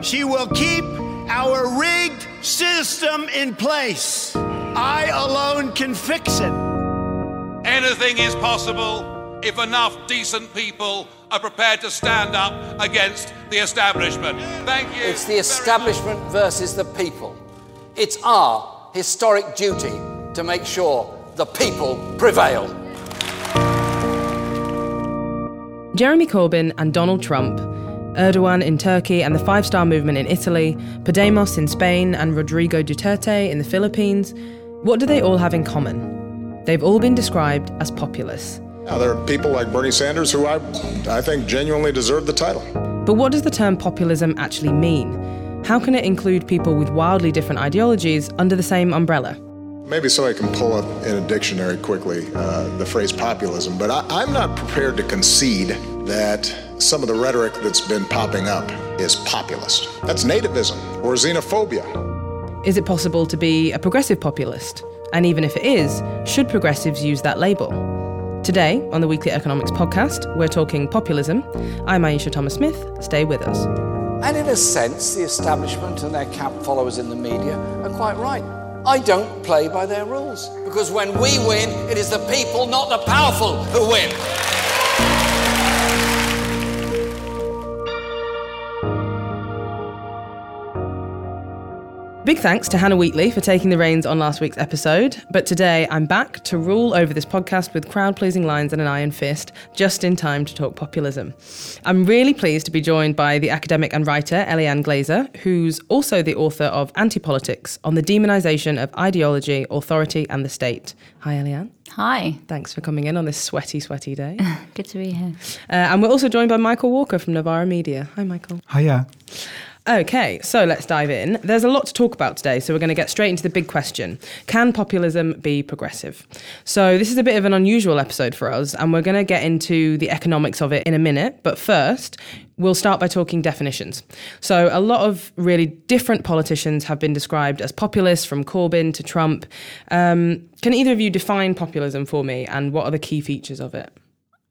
She will keep our rigged system in place. I alone can fix it. Anything is possible if enough decent people are prepared to stand up against the establishment. Thank you. It's the establishment versus the people. It's our historic duty to make sure the people prevail. Jeremy Corbyn and Donald Trump, Erdogan in Turkey and the Five Star Movement in Italy, Podemos in Spain and Rodrigo Duterte in the Philippines, what do they all have in common? They've all been described as populists. Now, there are people like Bernie Sanders who I, I think genuinely deserve the title. But what does the term populism actually mean? How can it include people with wildly different ideologies under the same umbrella? Maybe somebody can pull up in a dictionary quickly uh, the phrase populism, but I, am not prepared to concede that some of the rhetoric that's been popping up is populist. That's nativism or xenophobia. Is it possible to be a progressive populist? And even if it is, should progressives use that label? Today, on the Weekly Economics podcast, we're talking populism. I'm Aisha Thomas Smith. Stay with us. And in a sense, the establishment and their camp followers in the media are quite right. I don't play by their rules. Because when we win, it is the people, not the powerful, who win. Big thanks to Hannah Wheatley for taking the reins on last week's episode. But today I'm back to rule over this podcast with crowd pleasing lines and an iron fist, just in time to talk populism. I'm really pleased to be joined by the academic and writer Eliane Glaser, who's also the author of Anti Politics on the Demonisation of Ideology, Authority and the State. Hi, Eliane. Hi. Thanks for coming in on this sweaty, sweaty day. Good to be here. Uh, and we're also joined by Michael Walker from Novara Media. Hi, Michael. Hiya. Okay, so let's dive in. There's a lot to talk about today, so we're going to get straight into the big question Can populism be progressive? So, this is a bit of an unusual episode for us, and we're going to get into the economics of it in a minute. But first, we'll start by talking definitions. So, a lot of really different politicians have been described as populists, from Corbyn to Trump. Um, can either of you define populism for me, and what are the key features of it?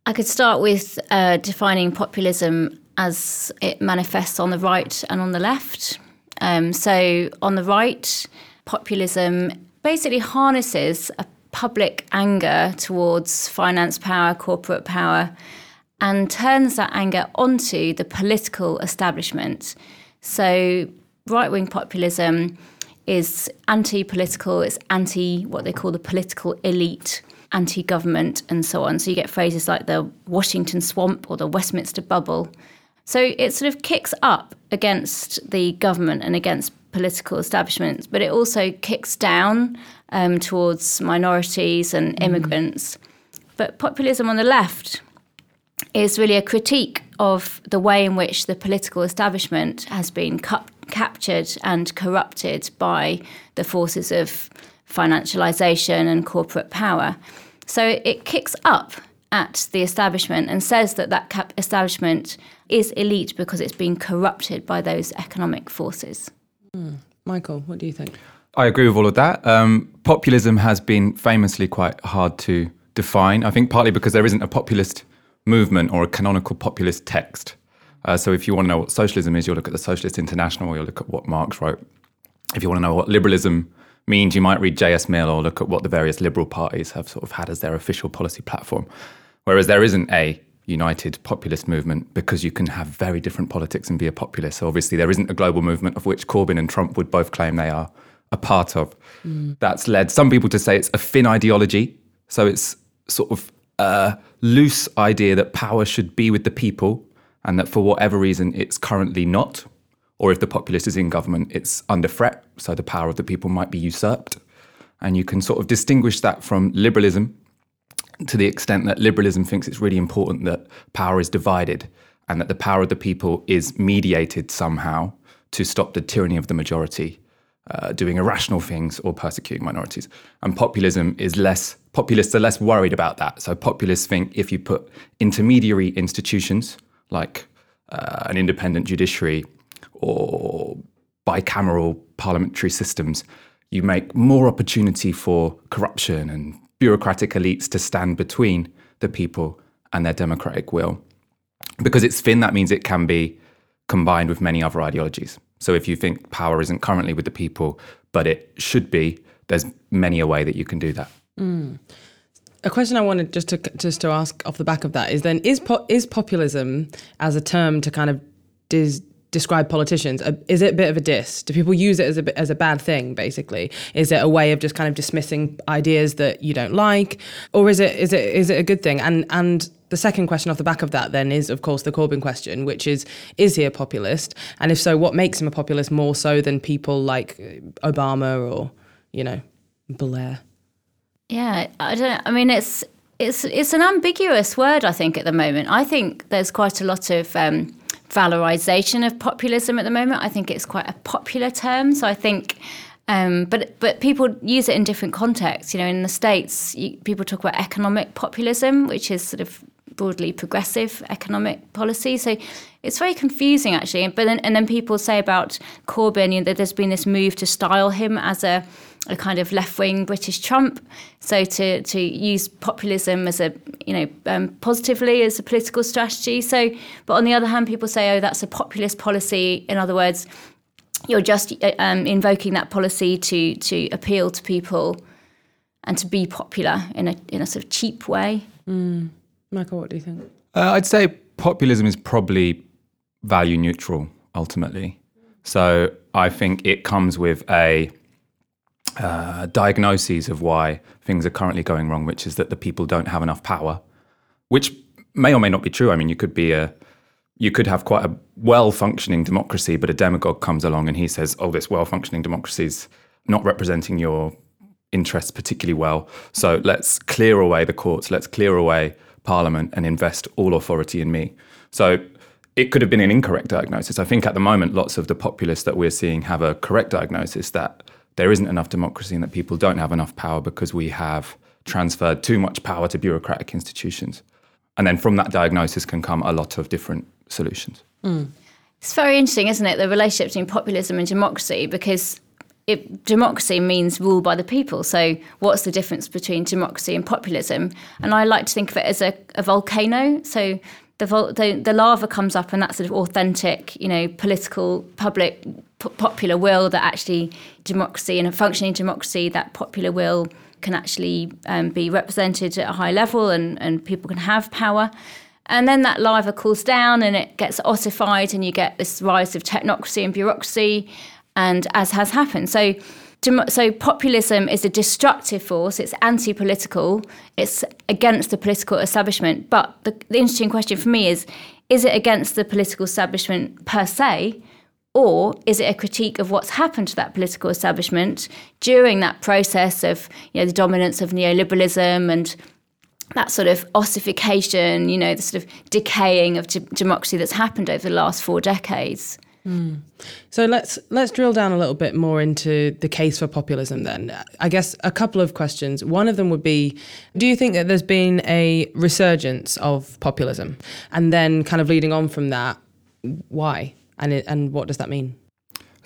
I could start with uh, defining populism as it manifests on the right and on the left. Um, so, on the right, populism basically harnesses a public anger towards finance power, corporate power, and turns that anger onto the political establishment. So, right wing populism is anti political, it's anti what they call the political elite, anti government, and so on. So, you get phrases like the Washington swamp or the Westminster bubble. So it sort of kicks up against the government and against political establishments, but it also kicks down um, towards minorities and mm. immigrants. Mm. But populism on the left is really a critique of the way in which the political establishment has been captured and corrupted by the forces of financialization and corporate power. So it kicks up at the establishment and says that that cap- establishment is elite because it's been corrupted by those economic forces. Mm. Michael, what do you think? I agree with all of that. Um, populism has been famously quite hard to define. I think partly because there isn't a populist movement or a canonical populist text. Uh, so if you want to know what socialism is, you'll look at the Socialist International, or you'll look at what Marx wrote. If you want to know what liberalism means, you might read J.S. Mill or look at what the various liberal parties have sort of had as their official policy platform. Whereas there isn't a united populist movement because you can have very different politics and be a populist. So obviously, there isn't a global movement of which Corbyn and Trump would both claim they are a part of. Mm. That's led some people to say it's a thin ideology. So it's sort of a loose idea that power should be with the people and that for whatever reason it's currently not. Or if the populist is in government, it's under threat. So the power of the people might be usurped. And you can sort of distinguish that from liberalism, to the extent that liberalism thinks it's really important that power is divided and that the power of the people is mediated somehow to stop the tyranny of the majority uh, doing irrational things or persecuting minorities. And populism is less, populists are less worried about that. So populists think if you put intermediary institutions like uh, an independent judiciary or bicameral parliamentary systems, you make more opportunity for corruption and bureaucratic elites to stand between the people and their democratic will. Because it's thin, that means it can be combined with many other ideologies. So if you think power isn't currently with the people, but it should be, there's many a way that you can do that. Mm. A question I wanted just to just to ask off the back of that is then is po- is populism as a term to kind of dis- describe politicians is it a bit of a diss? Do people use it as a as a bad thing? Basically, is it a way of just kind of dismissing ideas that you don't like, or is it is it is it a good thing? And and the second question off the back of that then is of course the Corbyn question, which is is he a populist? And if so, what makes him a populist more so than people like uh, Obama or you know Blair? Yeah, I don't. I mean, it's it's it's an ambiguous word. I think at the moment. I think there's quite a lot of um, valorization of populism at the moment. I think it's quite a popular term. So I think. Um, but but people use it in different contexts. You know, in the states, you, people talk about economic populism, which is sort of broadly progressive economic policy. So it's very confusing actually. But then and then people say about Corbyn, you know, that there's been this move to style him as a a kind of left wing British Trump. So to to use populism as a you know um, positively as a political strategy. So, but on the other hand, people say, oh, that's a populist policy. In other words, you're just um, invoking that policy to to appeal to people and to be popular in a in a sort of cheap way. Michael, what do you think? Uh, I'd say populism is probably value neutral ultimately. So I think it comes with a uh, of why things are currently going wrong, which is that the people don't have enough power, which may or may not be true. I mean, you could be a you could have quite a well functioning democracy, but a demagogue comes along and he says, "Oh, this well functioning democracy is not representing your interests particularly well. So let's clear away the courts, let's clear away Parliament, and invest all authority in me." So it could have been an incorrect diagnosis. I think at the moment, lots of the populists that we're seeing have a correct diagnosis that there isn't enough democracy and that people don't have enough power because we have transferred too much power to bureaucratic institutions. And then from that diagnosis can come a lot of different solutions. Hmm. It's very interesting, isn't it, the relationship between populism and democracy? Because it, democracy means rule by the people. So, what's the difference between democracy and populism? And I like to think of it as a, a volcano. So, the, vol- the the lava comes up, and that's sort of authentic, you know, political, public, p- popular will that actually democracy and a functioning democracy, that popular will can actually um, be represented at a high level, and and people can have power. And then that lava cools down and it gets ossified, and you get this rise of technocracy and bureaucracy, and as has happened. So, so populism is a destructive force. It's anti-political. It's against the political establishment. But the, the interesting question for me is: Is it against the political establishment per se, or is it a critique of what's happened to that political establishment during that process of you know the dominance of neoliberalism and that sort of ossification, you know, the sort of decaying of democracy that's happened over the last four decades. Hmm. So let's let's drill down a little bit more into the case for populism then. I guess a couple of questions. One of them would be do you think that there's been a resurgence of populism? And then kind of leading on from that, why? And it, and what does that mean?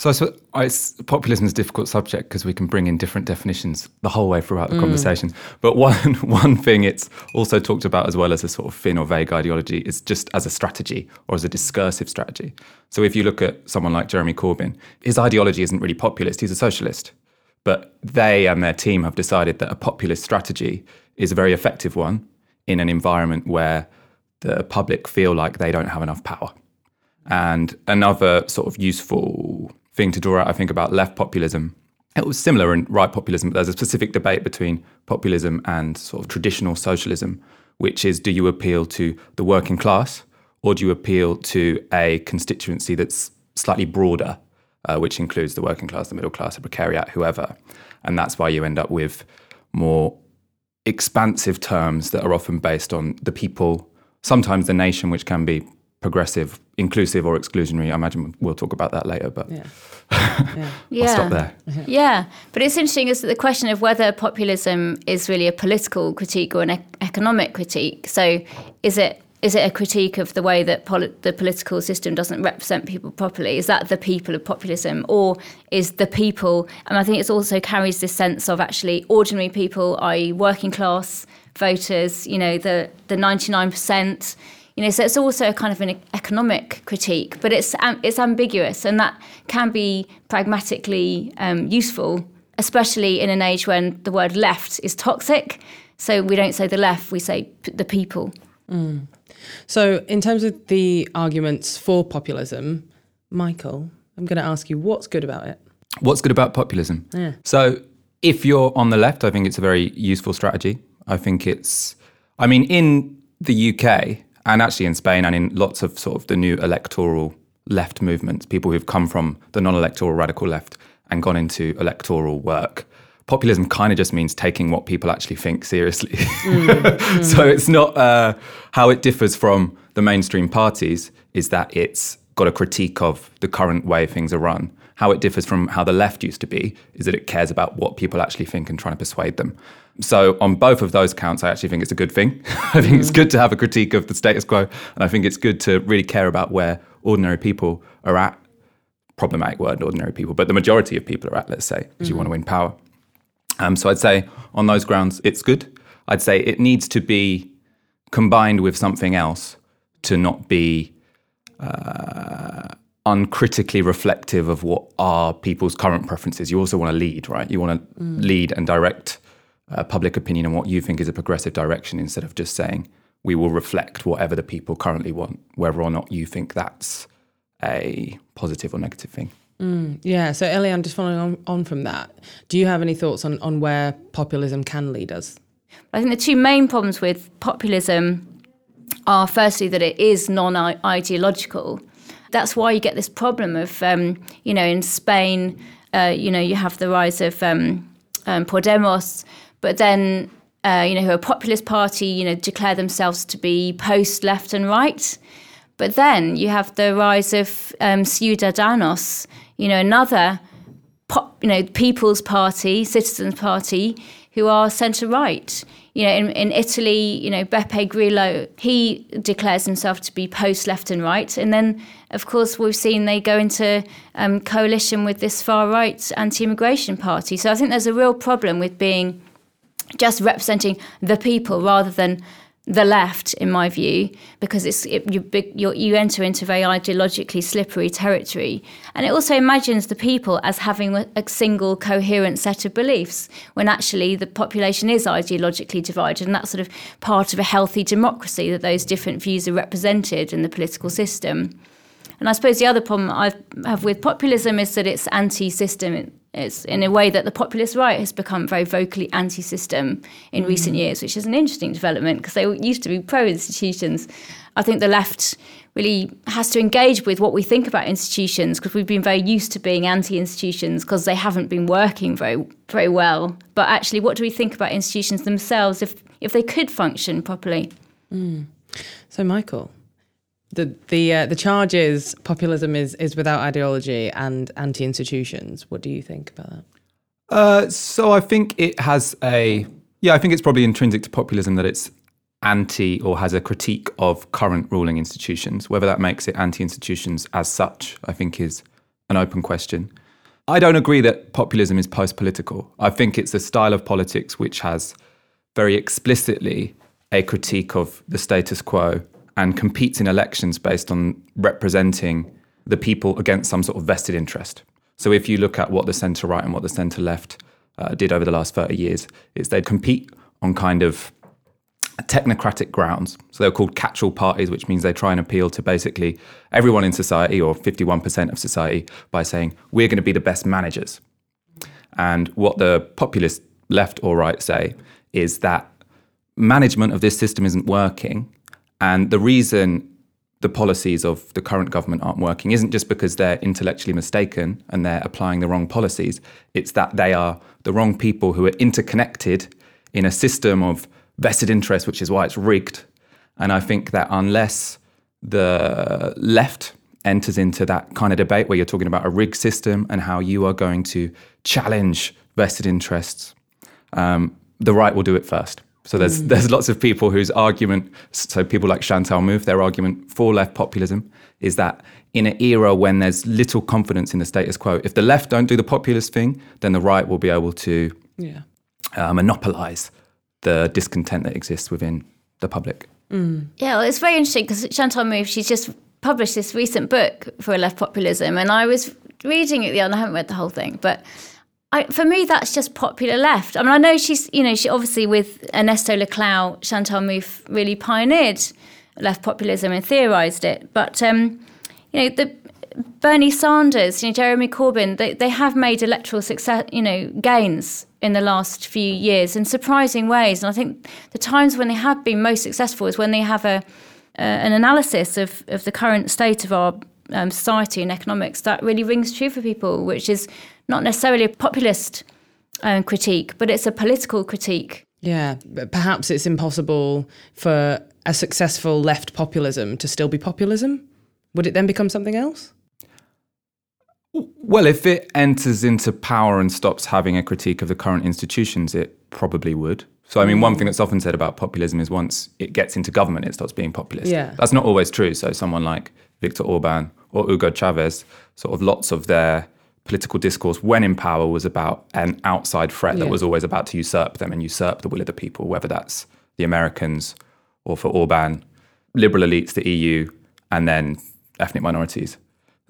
So, so I, s- populism is a difficult subject because we can bring in different definitions the whole way throughout the mm. conversation. But one one thing it's also talked about as well as a sort of thin or vague ideology is just as a strategy or as a discursive strategy. So if you look at someone like Jeremy Corbyn, his ideology isn't really populist; he's a socialist. But they and their team have decided that a populist strategy is a very effective one in an environment where the public feel like they don't have enough power. And another sort of useful thing to draw out, I think, about left populism, it was similar in right populism, but there's a specific debate between populism and sort of traditional socialism, which is do you appeal to the working class or do you appeal to a constituency that's slightly broader, uh, which includes the working class, the middle class, the precariat, whoever? And that's why you end up with more expansive terms that are often based on the people, sometimes the nation, which can be progressive, inclusive, or exclusionary. I imagine we'll talk about that later, but Yeah. Yeah. I'll stop there. Yeah, but it's interesting is that the question of whether populism is really a political critique or an ec- economic critique. So, is it is it a critique of the way that poli- the political system doesn't represent people properly? Is that the people of populism, or is the people? And I think it also carries this sense of actually ordinary people, i.e., working class voters. You know, the the ninety nine percent. You You know, so it's also a kind of an economic critique, but it's um, it's ambiguous, and that can be pragmatically um, useful, especially in an age when the word left is toxic. So we don't say the left, we say p- the people. So, in terms of the arguments for populism, Michael, I'm going to ask you what's good about it? What's good about populism? Yeah. So, if you're on the left, I think it's a very useful strategy. I think it's, I mean, in the UK and actually in Spain and in lots of sort of the new electoral left movements, people who've come from the non electoral radical left and gone into electoral work. Populism kind of just means taking what people actually think seriously. so it's not uh, how it differs from the mainstream parties is that it's got a critique of the current way things are run. How it differs from how the left used to be is that it cares about what people actually think and trying to persuade them. So on both of those counts, I actually think it's a good thing. I think it's good to have a critique of the status quo, and I think it's good to really care about where ordinary people are at. Problematic word, ordinary people, but the majority of people are at, let's say, because you want to win power. Um, so I'd say on those grounds, it's good. I'd say it needs to be combined with something else to not be uh, uncritically reflective of what are people's current preferences. You also want to lead, right? You want to lead and direct uh, public opinion on what you think is a progressive direction instead of just saying we will reflect whatever the people currently want, whether or not you think that's a positive or negative thing. Yeah, so Eliane, just following on, on from that, do you have any thoughts on, on where populism can lead us? I think the two main problems with populism are firstly that it is non ideological. That's why you get this problem of, um, you know, in Spain, uh, you know, you have the rise of um, um, Podemos, but then, uh, you know, who are a populist party, you know, declare themselves to be post left and right. But then you have the rise of um, Ciudadanos, you know, another pop, you know, People's Party, Citizens Party, who are centre right. You know, in, in Italy, you know, Beppe Grillo, he declares himself to be post left and right. And then, of course, we've seen they go into um, coalition with this far right anti immigration party. So I think there's a real problem with being just representing the people rather than the left, in my view, because it's it, you, you enter into very ideologically slippery territory, and it also imagines the people as having a, a single coherent set of beliefs, when actually the population is ideologically divided, and that's sort of part of a healthy democracy that those different views are represented in the political system. And I suppose the other problem I have with populism is that it's anti-system. It's in a way that the populist right has become very vocally anti-system in recent mm. years, which is an interesting development because they used to be pro-institutions. I think the left really has to engage with what we think about institutions because we've been very used to being anti-institutions because they haven't been working very very well. But actually, what do we think about institutions themselves if if they could function properly? Mm. So, Michael, the the uh, the charge is populism is is without ideology and anti institutions. What do you think about that? Uh, so I think it has a yeah. I think it's probably intrinsic to populism that it's anti or has a critique of current ruling institutions. Whether that makes it anti-institutions as such, I think is an open question. I don't agree that populism is post-political. I think it's a style of politics which has very explicitly a critique of the status quo and competes in elections based on representing the people against some sort of vested interest. So if you look at what the centre right and what the centre left uh, did over the last 30 years, is they'd compete on kind of technocratic grounds. So they're called catch-all parties, which means they try and appeal to basically everyone in society or 51% of society by saying, we're going to be the best managers. And what the populist left or right say is that management of this system isn't working. And the reason the policies of the current government aren't working isn't just because they're intellectually mistaken and they're applying the wrong policies. It's that they are the wrong people who are interconnected in a system of vested interest, which is why it's rigged. And I think that unless the left enters into that kind of debate where you're talking about a rigged system and how you are going to challenge vested interests, um, the right will do it first. So there's there's lots of people whose argument, so people like Chantal Mouffe, their argument for left populism is that in an era when there's little confidence in the status quo, if the left don't do the populist thing, then the right will be able to Yeah. uh, monopolize the discontent that exists within the public. Yeah, well, it's very interesting because Chantal Mouffe, she's just published this recent book for left populism, and I was reading it the other. I haven't read the whole thing, but I, for me, that's just popular left. I mean, I know she's, you know, she obviously with Ernesto Laclau, Chantal Mouffe really pioneered left populism and theorised it, but um, you know, the Bernie Sanders, you know, Jeremy Corbyn, they, they have made electoral success, you know, gains in the last few years in surprising ways. And I think the times when they have been most successful is when they have a uh, an analysis of, of the current state of our um, society and economics that really rings true for people, which is not necessarily a populist um, critique, but it's a political critique. Yeah, but perhaps it's impossible for a successful left populism to still be populism. Would it then become something else? Well, if it enters into power and stops having a critique of the current institutions, it probably would. So, I mean, one thing that's often said about populism is once it gets into government, it stops being populist. Yeah. That's not always true. So, someone like Viktor Orban or Hugo Chavez, sort of lots of their political discourse when in power was about an outside threat that was always about to usurp them and usurp the will of the people, whether that's the Americans or for Orban, liberal elites, the EU, and then ethnic minorities.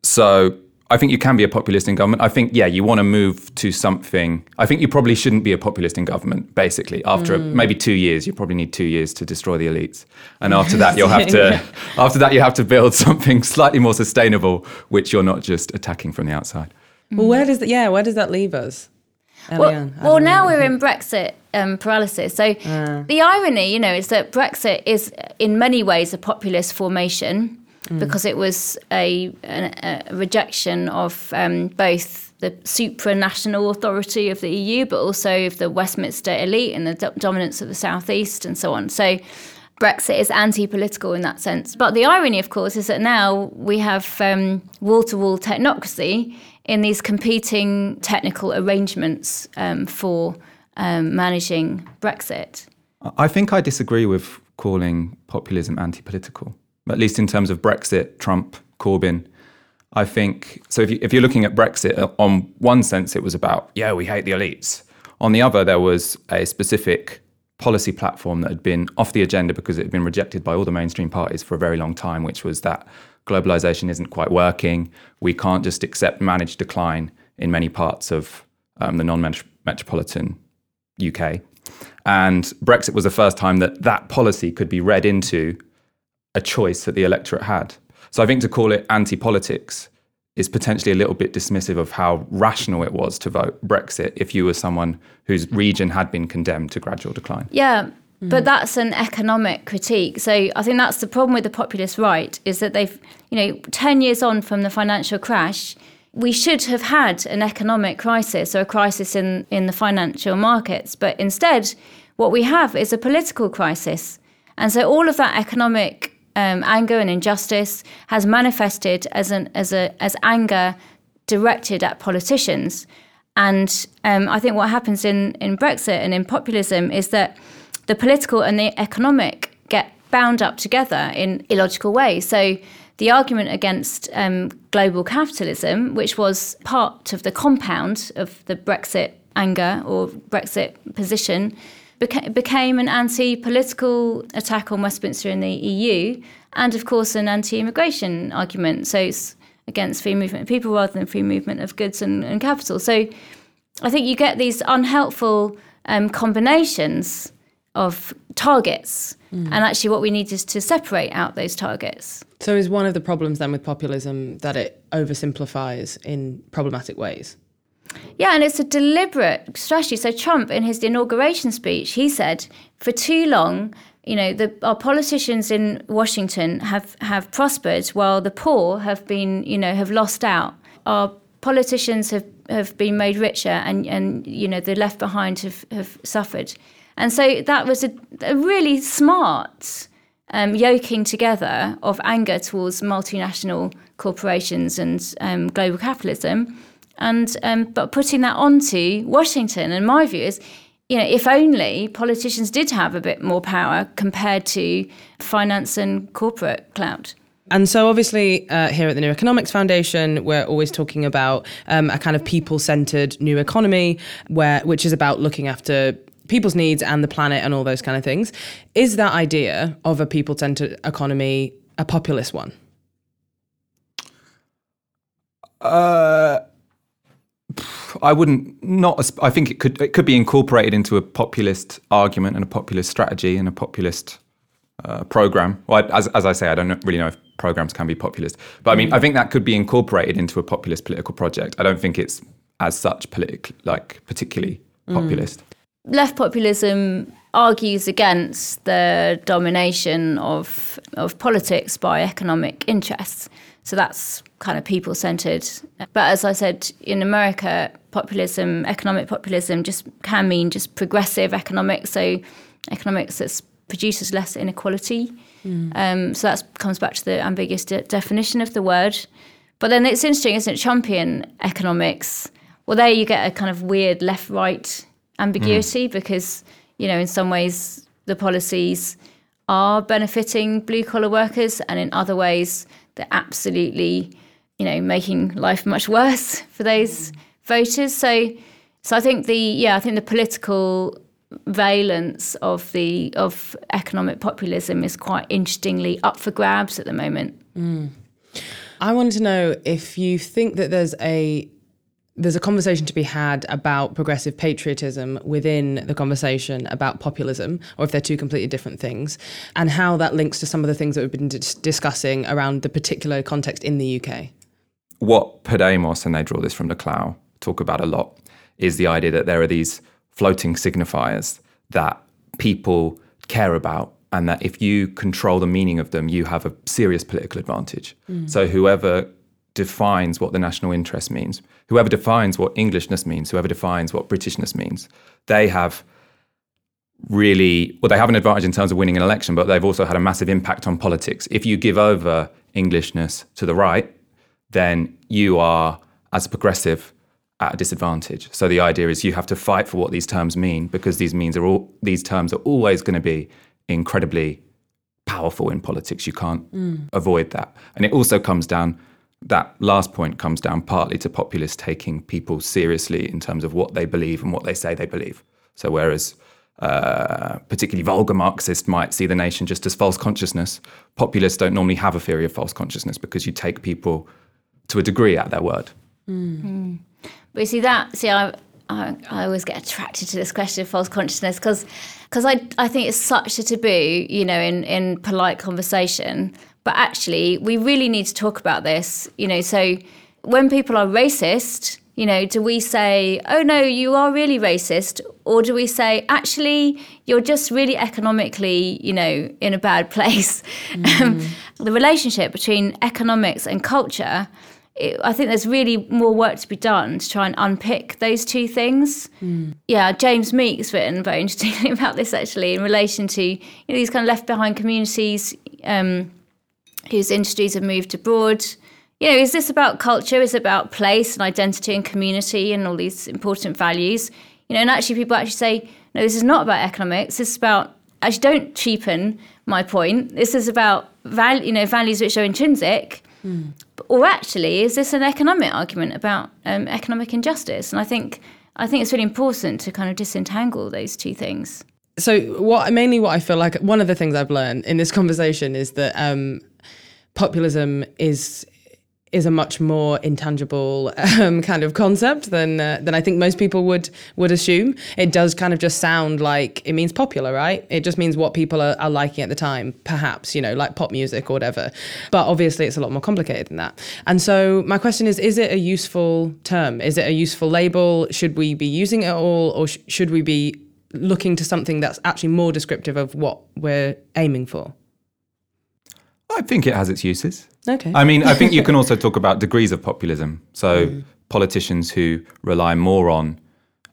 So I think you can be a populist in government. I think, yeah, you want to move to something. I think you probably shouldn't be a populist in government, basically. After mm. maybe two years, you probably need two years to destroy the elites. And after that, you'll have to, after that, you have to build something slightly more sustainable, which you're not just attacking from the outside. Well, where does that? Yeah, where does that leave us? Well, Eliane, well now we're in Brexit um, paralysis. So the irony, you know, is that Brexit is in many ways a populist formation because it was a, a, a rejection of um, both the supranational authority of the EU, but also of the Westminster elite and the do- dominance of the southeast and so on. So. Brexit is anti-political in that sense, but the irony, of course, is that now we have um, wall-to-wall technocracy in these competing technical arrangements um, for um, managing Brexit. I think I disagree with calling populism anti political, at least in terms of Brexit, Trump, Corbyn. I think so. If, you, you're looking at Brexit, uh, on one sense, it was about, yeah, we hate the elites. On the other, there was a specific policy platform that had been off the agenda because it had been rejected by all the mainstream parties for a very long time, which was that globalization isn't quite working. We can't just accept managed decline in many parts of um, the non metropolitan UK. And Brexit was the first time that that policy could be read into a choice that the electorate had. So I think to call it anti politics is potentially a little bit dismissive of how rational it was to vote Brexit if you were someone whose region had been condemned to gradual decline. Yeah, but that's an economic critique. So I think that's the problem with the populist right is that they've, you know, 10 years on from the financial crash, we should have had an economic crisis or a crisis in, in the financial markets. But instead, what we have is a political crisis. And so all of that economic um, anger and injustice has manifested as, an, as, a, as anger directed at politicians. And um, I think what happens in, in Brexit and in populism is that the political and the economic get bound up together in illogical ways. So the argument against um, global capitalism, which was part of the compound of the Brexit anger or Brexit position, beca- became an anti political attack on Westminster and the EU, and of course, an anti immigration argument. So it's against free movement of people rather than free movement of goods and, and capital. So I think you get these unhelpful um, combinations of targets. And actually, what we need is to separate out those targets. So is one of the problems then with populism that it oversimplifies in problematic ways? Yeah, and it's a deliberate strategy. So Trump, in his inauguration speech, he said, for too long, you know, the, our politicians in Washington have, have prospered while the poor have been, you know, have lost out. Our politicians have, have been made richer and, and, you know, the left behind have, have suffered. And so that was a, a really smart um, yoking together of anger towards multinational corporations and um, global capitalism, and um, but putting that onto Washington. And my view is, you know, if only politicians did have a bit more power compared to finance and corporate clout. And so, obviously, uh, here at the New Economics Foundation, we're always talking about um, a kind of people-centered new economy, where which is about looking after people's needs and the planet and all those kind of things. Is that idea of a people centered economy a populist one? Uh, I wouldn't not. I think it could it could be incorporated into a populist argument and a populist strategy and a populist uh, program. Well, as as I say, I don't really know if programs can be populist, but I mean, I think that could be incorporated into a populist political project. I don't think it's as such politic like particularly populist. Left populism argues against the domination of of politics by economic interests. So that's kind of people centered. But as I said, in America, populism, economic populism, just can mean just progressive economics. So economics that produces less inequality. Um, so that comes back to the ambiguous de- definition of the word. But then it's interesting, isn't it? Trumpian economics. Well, there you get a kind of weird left-right ambiguity because you know in some ways the policies are benefiting blue collar workers and in other ways they're absolutely you know making life much worse for those voters. So so i think the yeah i think the political valence of the of economic populism is quite interestingly up for grabs at the moment. Mm. I wanted to know if you think that there's a there's a conversation to be had about progressive patriotism within the conversation about populism, or if they're two completely different things, and how that links to some of the things that we've been dis- discussing around the particular context in the UK. what Podemos, and they draw this from Laclau, talk about a lot, is the idea that there are these floating signifiers that people care about, and that if you control the meaning of them, you have a serious political advantage. Mm. So whoever defines what the national interest means, whoever defines what Englishness means, whoever defines what Britishness means, they have really well they have an advantage in terms of winning an election but they've also had a massive impact on politics. If you give over englishness to the right then you are as a progressive at a disadvantage. So the idea is you have to fight for what these terms mean because these means are all these terms are always going to be incredibly powerful in politics. You can't mm. avoid that. And it also comes down that last point comes down partly to populists taking people seriously in terms of what they believe and what they say they believe so whereas uh, particularly vulgar Marxists might see the nation just as false consciousness. Populists don't normally have a theory of false consciousness because you take people to a degree at their word. But you see that, see, I, I, I always get attracted to this question of false consciousness because because I, I think it's such a taboo, you know, in, in polite conversation. But actually, we really need to talk about this, you know. So when people are racist, you know, do we say, oh no, you are really racist? Or do we say, actually, you're just really economically, you know, in a bad place? Um, the relationship between economics and culture it, I think there's really more work to be done to try and unpick those two things. Yeah, James Meek's written very interestingly about this actually in relation to you know, these kind of left behind communities um, whose industries have moved abroad. You know, is this about culture? Is it about place and identity and community and all these important values? You know, and actually people actually say, no, this is not about economics. This is about actually don't cheapen my point. This is about val- you know, values which are intrinsic or actually is this an economic argument about um, economic injustice and i think i think it's really important to kind of disentangle those two things so what mainly what I feel like one of the things I've learned in this conversation is that um, populism is is a much more intangible um, kind of concept than uh, than I think most people would would assume. It does kind of just sound like it means popular, right? It just means what people are, are liking at the time, perhaps you know, like pop music or whatever. But obviously, it's a lot more complicated than that. And so, my question is: Is it a useful term? Is it a useful label? Should we be using it all, or sh- should we be looking to something that's actually more descriptive of what we're aiming for? I think it has its uses. Okay. I mean, I think you can also talk about degrees of populism. So hmm. politicians who rely more on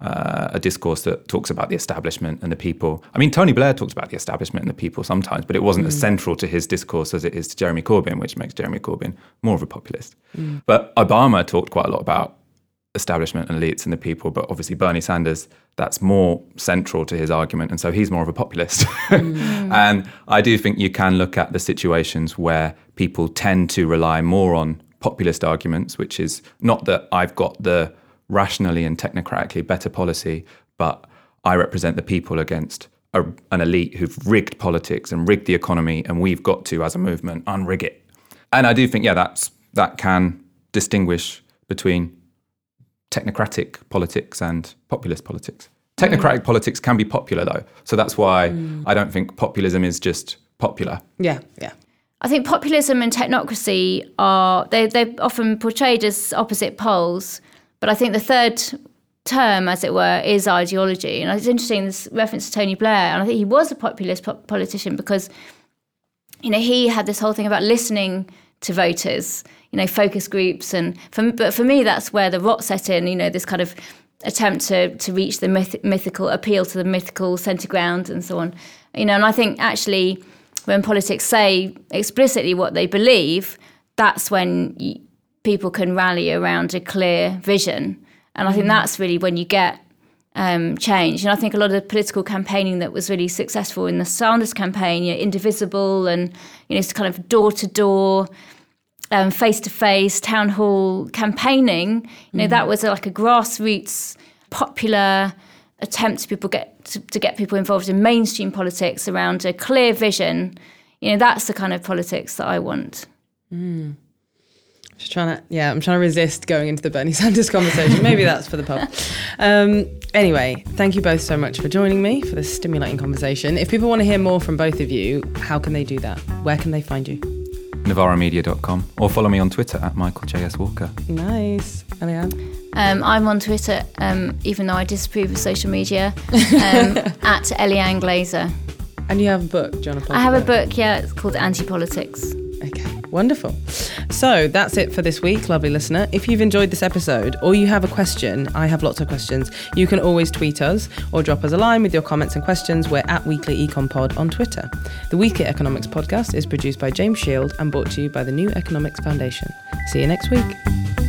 uh, a discourse that talks about the establishment and the people. I mean, Tony Blair talks about the establishment and the people sometimes, but it wasn't as hmm. central to his discourse as it is to Jeremy Corbyn, which makes Jeremy Corbyn more of a populist. Hmm. But Obama talked quite a lot about establishment and elites and the people, but obviously Bernie Sanders, that's more central to his argument, and so he's more of a populist. Mm. and I do think you can look at the situations where people tend to rely more on populist arguments, which is not that I've got the rationally and technocratically better policy, but I represent the people against a, an elite who've rigged politics and rigged the economy, and we've got to, as a movement, unrig it. And I do think, yeah, that's that can distinguish between technocratic politics and populist politics. Hmm. Technocratic politics can be popular, though, so that's why hmm. I don't think populism is just popular. Yeah, yeah. I think populism and technocracy are they they're often portrayed as opposite poles, but I think the third term, as it were, is ideology. And it's interesting this reference to Tony Blair, and I think he was a populist po- politician because you know he had this whole thing about listening to voters, you know, focus groups, and for, but for me that's where the rot set in. You know, this kind of attempt to to reach the myth, mythical appeal to the mythical centre ground and so on. You know, and I think actually when politics say explicitly what they believe, that's when you, people can rally around a clear vision. And I think mm. that's really when you get um, change. And I think a lot of the political campaigning that was really successful in the Sanders campaign, you know, indivisible and you know, it's kind of door to door, face to face, town hall campaigning. You know, that was like a grassroots, popular attempt to people get to, to get people involved in mainstream politics around a clear vision. You know, that's the kind of politics that I want. Just trying to, yeah, I'm trying to resist going into the Bernie Sanders conversation. Maybe that's for the pub. Um, anyway, thank you both so much for joining me for this stimulating conversation. If people want to hear more from both of you, how can they do that? Where can they find you? NovaraMedia.com or follow me on Twitter at Michael J.S. Walker. Nice. Eliane? Um, I'm on Twitter, um, even though I disapprove of social media, um, at Eliane Glaser. And you have a book, Jonathan? I have a book, yeah, it's called Anti Politics. Okay, wonderful. So that's it for this week, lovely listener. If you've enjoyed this episode or you have a question, I have lots of questions. You can always tweet us or drop us a line with your comments and questions. We're at Weekly Econ Pod on Twitter. The Weekly Economics podcast is produced by James Shield and brought to you by the New Economics Foundation. See you next week.